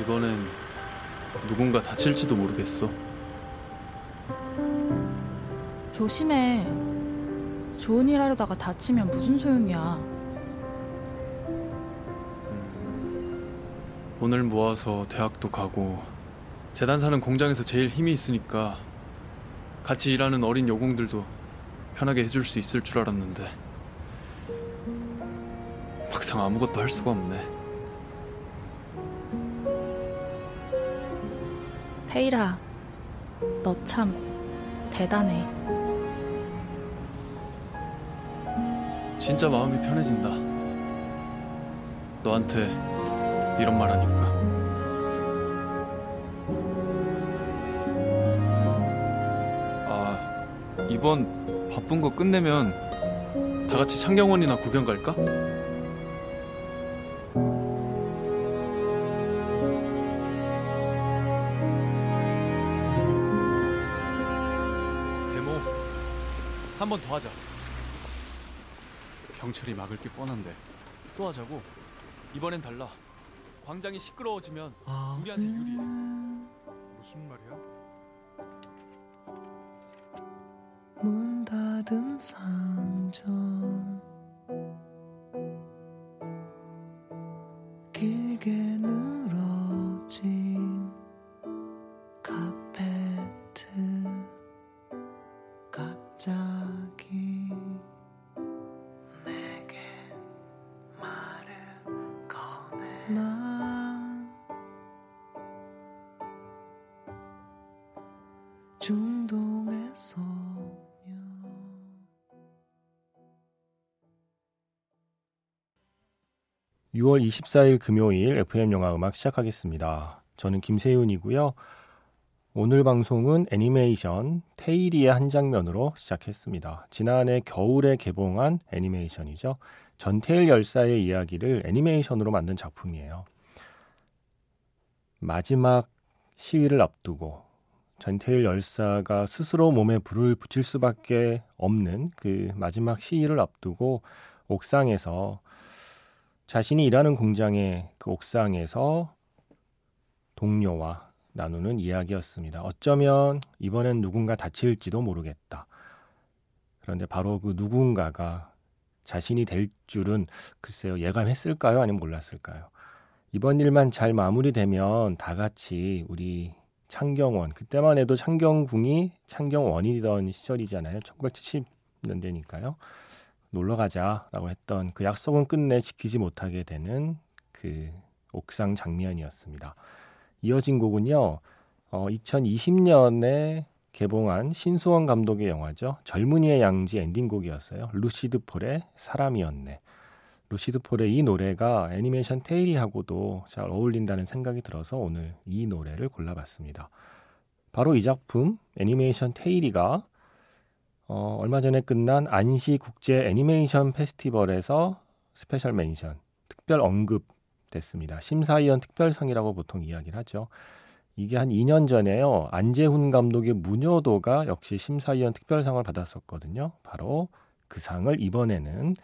이번엔 누군가 다칠지도 모르겠어. 조심해. 좋은 일 하려다가 다치면 무슨 소용이야. 돈을 모아서 대학도 가고 재단 사는 공장에서 제일 힘이 있으니까 같이 일하는 어린 여공들도 편하게 해줄 수 있을 줄 알았는데 막상 아무것도 할 수가 없네. 테이라, 너 참 대단해. 진짜 마음이 편해진다. 너한테 이런 말 하니까. 아, 이번 바쁜 거 끝내면 다 같이 창경원이나 구경 갈까? 한 번 더 하자. 경찰이 막을 게 뻔한데 또 하자고. 이번엔 달라. 광장이 시끄러워지면 우리한테 유리해. 무슨 말이야? 문 닫은 상점 길게 늘 난 중동의 소녀 6월 24일 금요일 FM 영화 음악 시작하겠습니다. 저는 김세윤이고요. 오늘 방송은 애니메이션 테일이의 한 장면으로 시작했습니다. 지난해 겨울에 개봉한 애니메이션이죠. 전태일 열사의 이야기를 애니메이션으로 만든 작품이에요. 마지막 시위를 앞두고 전태일 열사가 스스로 몸에 불을 붙일 수밖에 없는 그 마지막 시위를 앞두고 옥상에서 자신이 일하는 공장의 그 옥상에서 동료와 나누는 이야기였습니다. 어쩌면 이번엔 누군가 다칠지도 모르겠다. 그런데 바로 그 누군가가 자신이 될 줄은 글쎄요, 예감했을까요? 아니면 몰랐을까요? 이번 일만 잘 마무리되면 다 같이 우리 창경원, 그때만 해도 창경궁이 창경원이던 시절이잖아요. 1970년대니까요. 놀러 가자라고 했던 그 약속은 끝내 지키지 못하게 되는 그 옥상 장면이었습니다. 이어진 곡은요, 어, 2020년에 개봉한 신수원 감독의 영화죠. 젊은이의 양지 엔딩곡이었어요. 루시드 폴의 사람이었네. 루시드 폴의 이 노래가 애니메이션 태일이하고도 잘 어울린다는 생각이 들어서 오늘 이 노래를 골라봤습니다. 바로 이 작품 애니메이션 태일이가 어, 얼마 전에 끝난 안시 국제 애니메이션 페스티벌에서 special mention, 특별 언급 됐습니다. 심사위원 특별상이라고 보통 이야기를 하죠. 이게 한 2년 전에요. 안재훈 감독의 무녀도가 역시 심사위원 특별상을 받았었거든요. 바로 그 상을 이번에는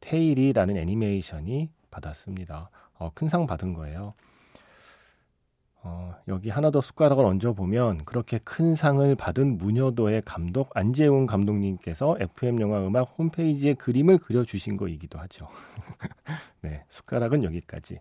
테일이라는 애니메이션이 받았습니다. 어, 큰 상 받은 거예요. 어, 여기 하나 더 숟가락을 얹어 보면 그렇게 큰 상을 받은 무녀도의 감독 안재훈 감독님께서 FM 영화 음악 홈페이지에 그림을 그려 주신 거이기도 하죠. 네, 숟가락은 여기까지.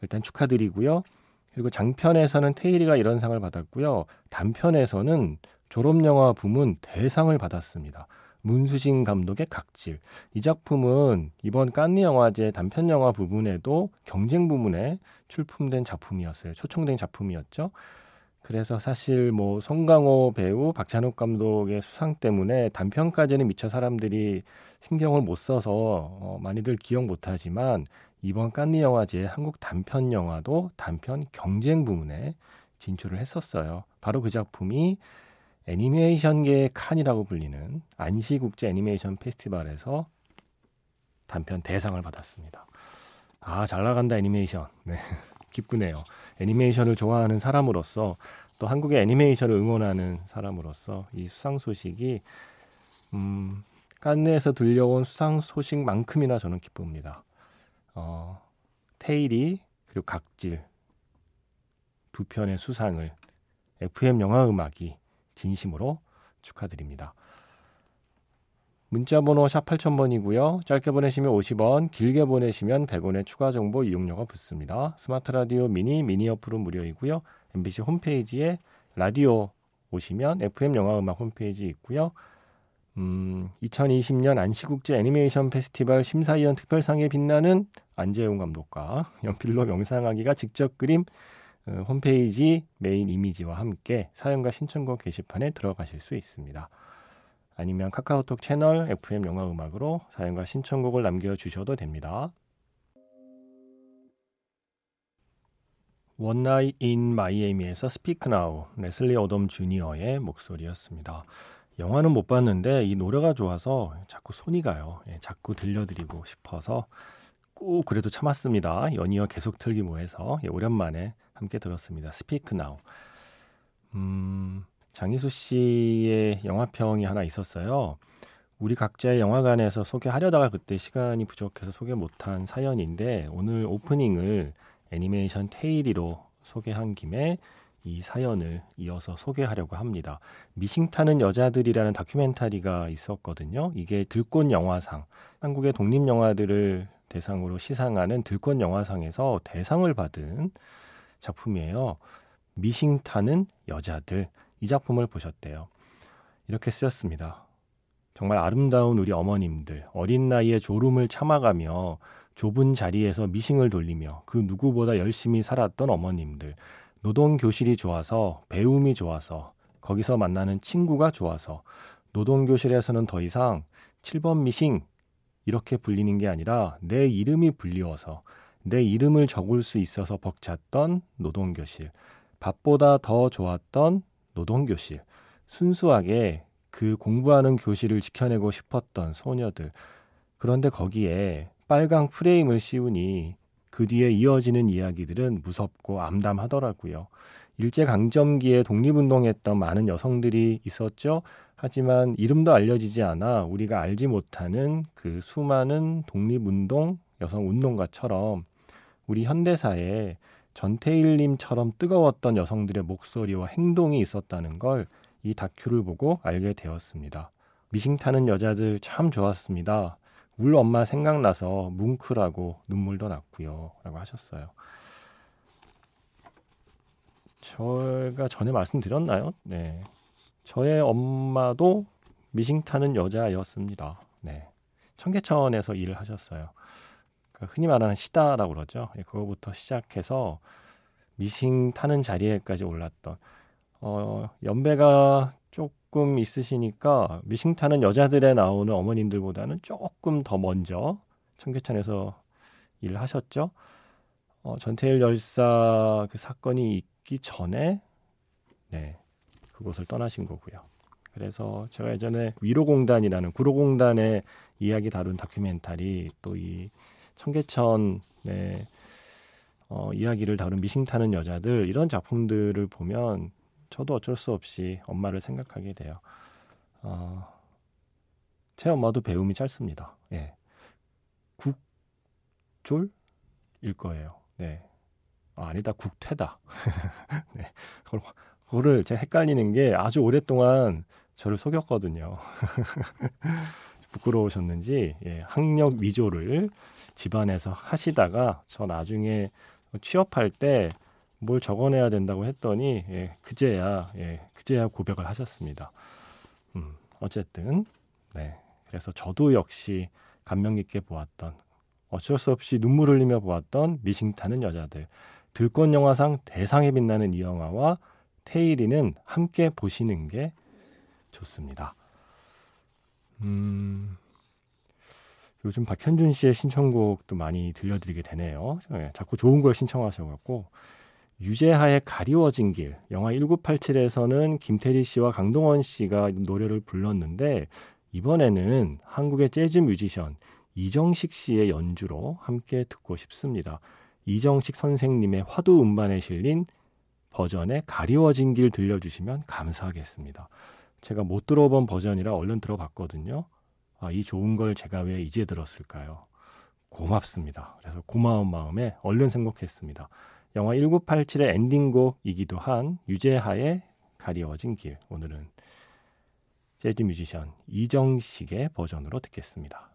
일단 축하드리고요. 그리고 장편에서는 테일이가 이런 상을 받았고요. 단편에서는 졸업영화 부문 대상을 받았습니다. 문수진 감독의 각질. 이 작품은 이번 깐느 영화제 단편 영화 부분에도 경쟁 부문에 출품된 작품이었어요. 초청된 작품이었죠. 그래서 사실 뭐 송강호 배우, 박찬욱 감독의 수상 때문에 단편까지는 미처 사람들이 신경을 못 써서 어, 많이들 기억 못 하지만 이번 깐느 영화제 한국 단편 영화도 단편 경쟁 부문에 진출을 했었어요. 바로 그 작품이 애니메이션계의 칸이라고 불리는 안시 국제 애니메이션 페스티벌에서 단편 대상을 받았습니다. 아, 잘 나간다 애니메이션. 네. 기쁘네요. 애니메이션을 좋아하는 사람으로서 또 한국의 애니메이션을 응원하는 사람으로서 이 수상 소식이 음, 깐느에서 들려온 수상 소식만큼이나 저는 기쁩니다. 어, 테일이 그리고 각질 두 편의 수상을 FM 영화 음악이 진심으로 축하드립니다. 문자 번호 샵 8000번이고요. 짧게 보내시면 50원, 길게 보내시면 100원의 추가 정보 이용료가 붙습니다. 스마트 라디오 미니, 미니 어플은 무료이고요. MBC 홈페이지에 라디오 오시면 FM 영화 음악 홈페이지 있고요. 음, 2020년 안시국제 애니메이션 페스티벌 심사위원 특별상에 빛나는 안재훈 감독과 연필로 명상하기가 직접 그림 어, 홈페이지 메인 이미지와 함께 사연과 신청곡 게시판에 들어가실 수 있습니다. 아니면 카카오톡 채널 FM 영화 음악으로 사연과 신청곡을 남겨주셔도 됩니다. 원나잇 인 마이애미에서 Speak Now 레슬리 오덤 주니어의 목소리였습니다. 영화는 못 봤는데 이 노래가 좋아서 자꾸 손이 가요. 예, 자꾸 들려드리고 싶어서 꼭 그래도 참았습니다. 연이어 계속 틀기 뭐해서 예, 오랜만에 함께 들었습니다. 스피크 나우. 음, 장희수 씨의 영화평이 하나 있었어요. 우리 각자의 영화관에서 소개하려다가 그때 시간이 부족해서 소개 못한 사연인데 오늘 오프닝을 애니메이션 테일리로 소개한 김에 이 사연을 이어서 소개하려고 합니다. 미싱 타는 여자들이라는 다큐멘터리가 있었거든요. 이게 들꽃 영화상, 한국의 독립 영화들을 대상으로 시상하는 들꽃 영화상에서 대상을 받은 작품이에요. 미싱 타는 여자들. 이 작품을 보셨대요. 이렇게 쓰였습니다. 정말 아름다운 우리 어머님들, 어린 나이에 졸음을 참아가며 좁은 자리에서 미싱을 돌리며 그 누구보다 열심히 살았던 어머님들, 노동 교실이 좋아서, 배움이 좋아서, 거기서 만나는 친구가 좋아서, 노동 교실에서는 더 이상 7번 미싱, 이렇게 불리는 게 아니라 내 이름이 불리워서, 내 이름을 적을 수 있어서 벅찼던 노동 교실, 밥보다 더 좋았던 노동 교실, 순수하게 그 공부하는 교실을 지켜내고 싶었던 소녀들. 그런데 거기에 빨강 프레임을 씌우니 그 뒤에 이어지는 이야기들은 무섭고 암담하더라고요. 일제강점기에 독립운동했던 많은 여성들이 있었죠. 하지만 이름도 알려지지 않아 우리가 알지 못하는 그 수많은 독립운동, 여성운동가처럼 우리 현대사에 전태일님처럼 뜨거웠던 여성들의 목소리와 행동이 있었다는 걸 이 다큐를 보고 알게 되었습니다. 미싱 타는 여자들 참 좋았습니다. 울 엄마 생각나서 뭉클하고 눈물도 났고요. 라고 하셨어요. 제가 전에 말씀드렸나요? 네. 저의 엄마도 미싱 타는 여자였습니다. 네. 청계천에서 일을 하셨어요. 그러니까 흔히 말하는 시다라고 그러죠. 예, 그거부터 시작해서 미싱 타는 자리에까지 올랐던 어, 연배가 조금 있으시니까 미싱 타는 여자들에 나오는 어머님들보다는 조금 더 먼저 청계천에서 일을 하셨죠. 어, 전태일 열사 그 사건이 있기 전에 네 그곳을 떠나신 거고요. 그래서 제가 예전에 위로공단이라는 구로공단의 이야기 다룬 다큐멘터리 또 이 청계천의 어, 이야기를 다룬 미싱 타는 여자들 이런 작품들을 보면 저도 어쩔 수 없이 엄마를 생각하게 돼요. 어, 제 엄마도 배움이 짧습니다. 예. 국졸일 거예요. 네. 아, 아니다, 국퇴다. 네. 그거를 제가 헷갈리는 게 아주 오랫동안 저를 속였거든요. 부끄러우셨는지 예, 학력 위조를 집안에서 하시다가 저 나중에 취업할 때 뭘 적어내야 된다고 했더니 예, 그제야 예, 그제야 고백을 하셨습니다. 음, 어쨌든 네 그래서 저도 역시 감명 깊게 보았던 어쩔 수 없이 눈물 흘리며 보았던 미싱 타는 여자들 들꽃 영화상 대상에 빛나는 이 영화와 테일이는 함께 보시는 게 좋습니다. 음, 요즘 박현준 씨의 신청곡도 많이 들려드리게 되네요. 네, 자꾸 좋은 걸 신청하셔갖고 유재하의 가리워진 길 영화 1987에서는 김태리 씨와 강동원 씨가 노래를 불렀는데 이번에는 한국의 재즈 뮤지션 이정식 씨의 연주로 함께 듣고 싶습니다. 이정식 선생님의 화두 음반에 실린 버전의 가리워진 길 들려주시면 감사하겠습니다. 제가 못 들어본 버전이라 얼른 들어봤거든요. 아, 이 좋은 걸 제가 왜 이제 들었을까요? 고맙습니다. 그래서 고마운 마음에 얼른 선곡했습니다. 영화 1987의 엔딩곡이기도 한 유재하의 가리워진 길. 오늘은 재즈 뮤지션 이정식의 버전으로 듣겠습니다.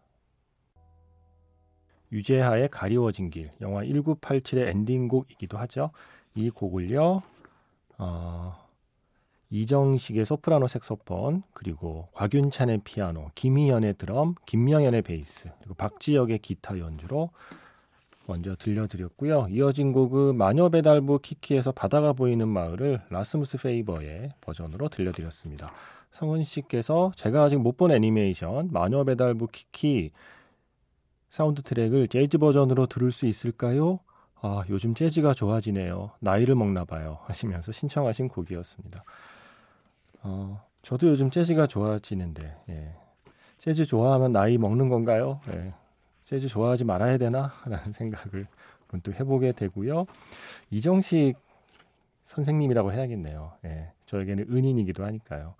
유재하의 가리워진 길, 영화 1987의 엔딩곡이기도 하죠. 이 곡을요, 어, 이정식의 소프라노 색소폰, 그리고 곽윤찬의 피아노, 김희연의 드럼, 김명현의 베이스, 그리고 박지혁의 기타 연주로 먼저 들려드렸고요. 이어진 곡은 마녀 배달부 키키에서 바다가 보이는 마을을 라스무스 페이버의 버전으로 들려드렸습니다. 성은 씨께서 제가 아직 못 본 애니메이션 마녀 배달부 키키 사운드 트랙을 재즈 버전으로 들을 수 있을까요? 아, 요즘 재즈가 좋아지네요. 나이를 먹나 봐요. 하시면서 신청하신 곡이었습니다. 어, 저도 요즘 재즈가 좋아지는데, 예. 재즈 좋아하면 나이 먹는 건가요? 예. 재즈 좋아하지 말아야 되나? 라는 생각을 문득 해보게 되고요. 이정식 선생님이라고 해야겠네요. 예. 저에게는 은인이기도 하니까요.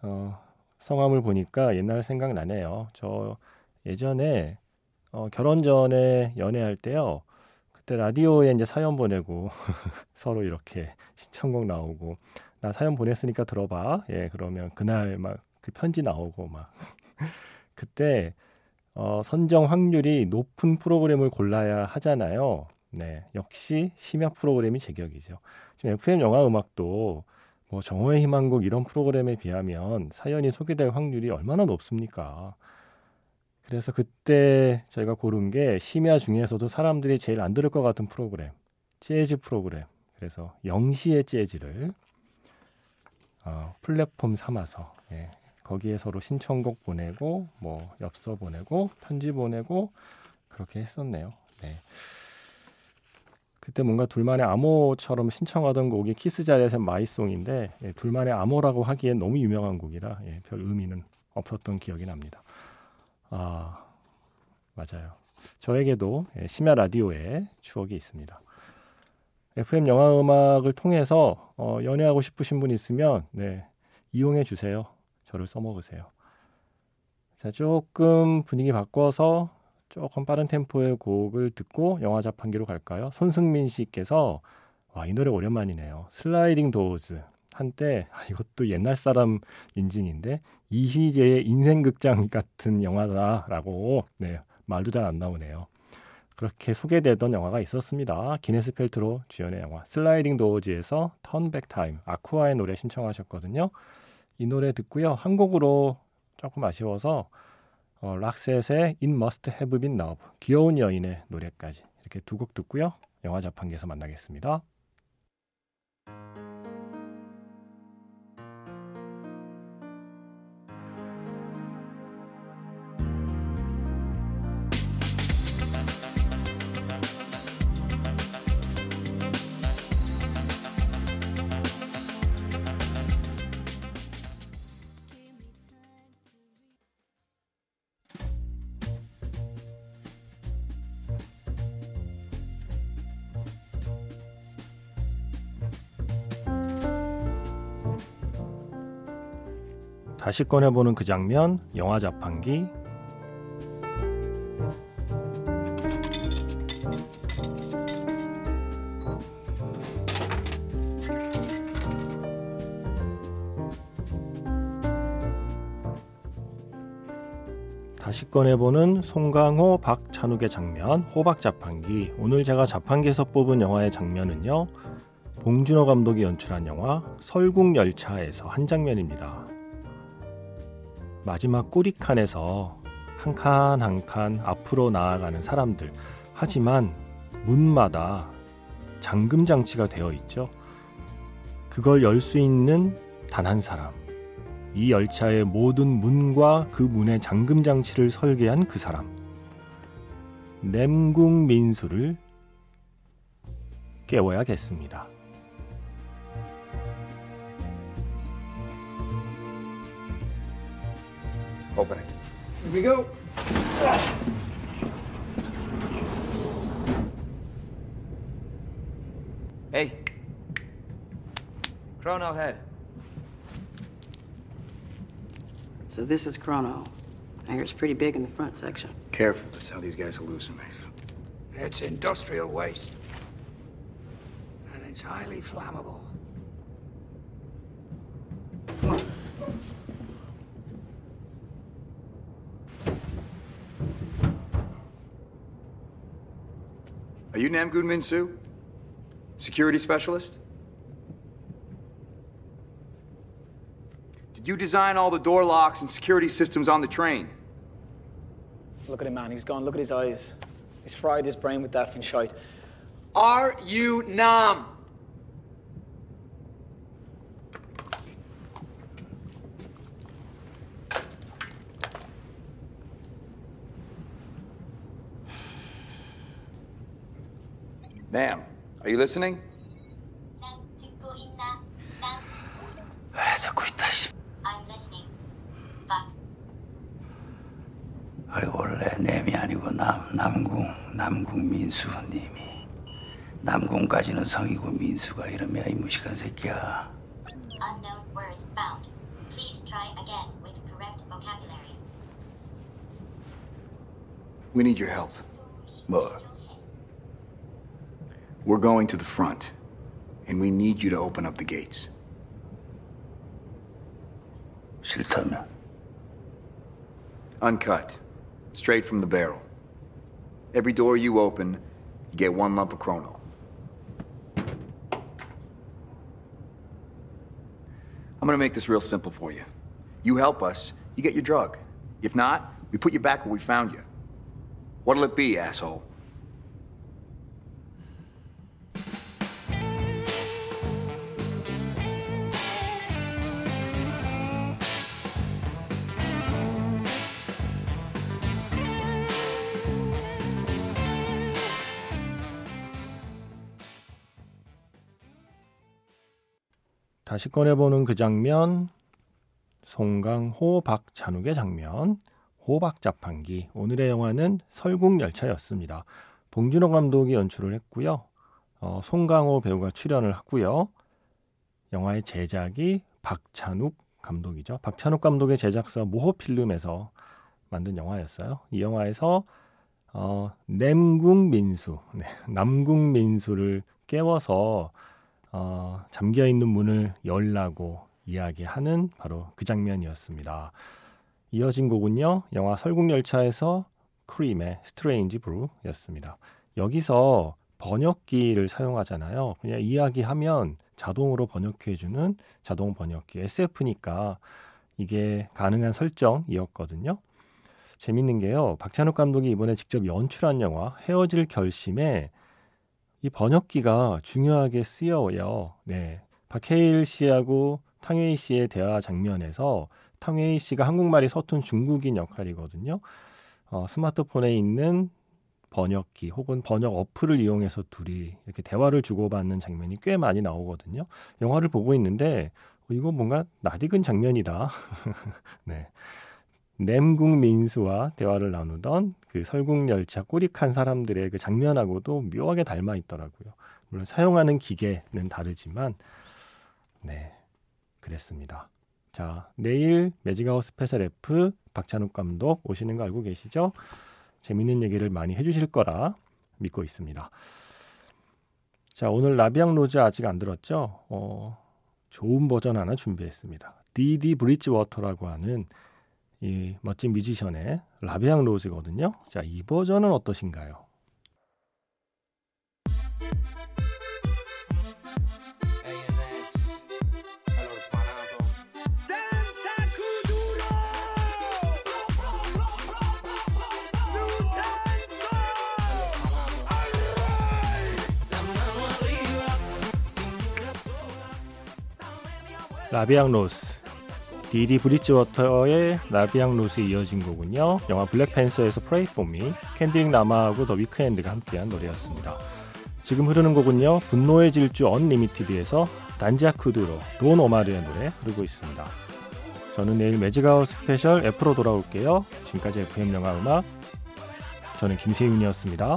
어, 성함을 보니까 옛날 생각 나네요. 저 예전에 어, 결혼 전에 연애할 때요. 그때 라디오에 이제 사연 보내고 서로 이렇게 신청곡 나오고 나 사연 보냈으니까 들어봐. 예, 그러면 그날 막 그 편지 나오고 막 그때 어, 선정 확률이 높은 프로그램을 골라야 하잖아요. 네, 역시 심야 프로그램이 제격이죠. 지금 FM 영화 음악도 뭐 정오의 희망곡 이런 프로그램에 비하면 사연이 소개될 확률이 얼마나 높습니까? 그래서 그때 저희가 고른 게 심야 중에서도 사람들이 제일 안 들을 것 같은 프로그램, 재즈 프로그램. 그래서 영시의 재즈를 어, 플랫폼 삼아서 예, 거기에 서로 신청곡 보내고 뭐 엽서 보내고 편지 보내고 그렇게 했었네요. 네. 그때 뭔가 둘만의 암호처럼 신청하던 곡이 키스 자리에서 마이송인데 예, 둘만의 암호라고 하기엔 너무 유명한 곡이라 예, 별 의미는 없었던 기억이 납니다. 아 맞아요. 저에게도 예, 심야 라디오에 추억이 있습니다. FM 영화 음악을 통해서 어, 연애하고 싶으신 분 있으면 네, 이용해 주세요. 저를 써먹으세요. 자, 조금 분위기 바꿔서 조금 빠른 템포의 곡을 듣고 영화 자판기로 갈까요? 손승민 씨께서 와, 이 노래 오랜만이네요. Sliding Doors. 한때 아, 이것도 옛날 사람 인증인데 이휘재의 인생극장 같은 영화다라고 네, 말도 잘 안 나오네요. 그렇게 소개되던 영화가 있었습니다. 기네스 펠트로 주연의 영화 Sliding Doors에서 Turn Back Time 아쿠아의 노래 신청하셨거든요. 이 노래 듣고요. 한 곡으로 조금 아쉬워서 어, 락셋의 It Must Have Been Love 귀여운 여인의 노래까지 이렇게 두 곡 듣고요. 영화 자판기에서 만나겠습니다. 다시 꺼내보는 그 장면, 영화 자판기. 다시 꺼내보는 송강호, 박찬욱의 장면, 호박 자판기. 오늘 제가 자판기에서 뽑은 영화의 장면은요, 봉준호 감독이 연출한 영화 설국열차에서 한 장면입니다. 마지막 꼬리칸에서 한 칸 한 칸 앞으로 나아가는 사람들. 하지만 문마다 잠금 장치가 되어 있죠. 그걸 열 수 있는 단 한 사람. 이 열차의 모든 문과 그 문의 잠금 장치를 설계한 그 사람. 냄궁 민수를 깨워야겠습니다. Open it. Here we go. Hey. Chrono head. So this is Chrono. I hear it's pretty big in the front section. Careful, that's how these guys hallucinate. It's industrial waste. And it's highly flammable. Are you Namgoon Minsu? Security specialist? Did you design all the door locks and security systems on the train? Look at him, man. He's gone. Look at his eyes. He's fried his brain with that fin shite. Are you Nam? Nam, listening? 아, 듣고 있다, 씨. 아니, 원래 nem이 아니고 남, 남궁, 남궁 민수님이. 남궁까지는 성이고 민수가 이러면 이 무식한 새끼야. Unknown words found. Please try again with correct vocabulary. We need your help. 뭐, We're going to the front, and we need you to open up the gates. 싫다면? Uncut. Straight from the barrel. Every door you open, you get one lump of chrono. I'm gonna make this real simple for you. You help us, you get your drug. If not, we put you back where we found you. What'll it be, asshole? 다시 꺼내보는 그 장면, 송강호 박찬욱의 장면, 호박 자판기. 오늘의 영화는 설국열차였습니다. 봉준호 감독이 연출을 했고요. 어, 송강호 배우가 출연을 하고요. 영화의 제작이 박찬욱 감독이죠. 박찬욱 감독의 제작사 모호필름에서 만든 영화였어요. 이 영화에서 어, 남궁민수, 네, 남궁민수를 깨워서 어, 잠겨 있는 문을 열라고 이야기하는 바로 그 장면이었습니다. 이어진 곡은요, 영화 설국열차에서 크림의 스트레인지 브루였습니다. 여기서 번역기를 사용하잖아요. 그냥 이야기하면 자동으로 번역해주는 자동 번역기 SF니까 이게 가능한 설정이었거든요. 재밌는 게요. 박찬욱 감독이 이번에 직접 연출한 영화 헤어질 결심에 이 번역기가 중요하게 쓰여요. 네. 박해일 씨하고 탕웨이 씨의 대화 장면에서 탕웨이 씨가 한국말이 서툰 중국인 역할이거든요. 어, 스마트폰에 있는 번역기 혹은 번역 어플을 이용해서 둘이 이렇게 대화를 주고받는 장면이 꽤 많이 나오거든요. 영화를 보고 있는데 어, 이거 뭔가 낯익은 장면이다. 네. 냄궁 민수와 대화를 나누던 그 설국열차 꼬릭한 사람들의 그 장면하고도 묘하게 닮아 있더라고요. 물론 사용하는 기계는 다르지만 네 그랬습니다. 자 내일 Magic Hour Special F 박찬욱 감독 오시는 거 알고 계시죠? 재밌는 얘기를 많이 해주실 거라 믿고 있습니다. 자 오늘 La Vie en rose 아직 안 들었죠? 어, 좋은 버전 하나 준비했습니다. 디디 브릿지 워터라고 하는 이 멋진 뮤지션의 La Vie en rose거든요. 자, 이 버전은 어떠신가요? La Vie en rose 디디 브릿지워터의 La Vie en rose에 이어진 곡은요. 영화 Black Panther에서 Pray for Me, 켄드릭 라마하고 더 위크엔드가 함께한 노래였습니다. 지금 흐르는 곡은요. 분노의 질주 Unlimited에서 Danza Kuduro 돈 오마르의 노래 흐르고 있습니다. 저는 내일 Magic Hour Special F로 돌아올게요. 지금까지 FM 영화 음악 저는 김세윤이었습니다.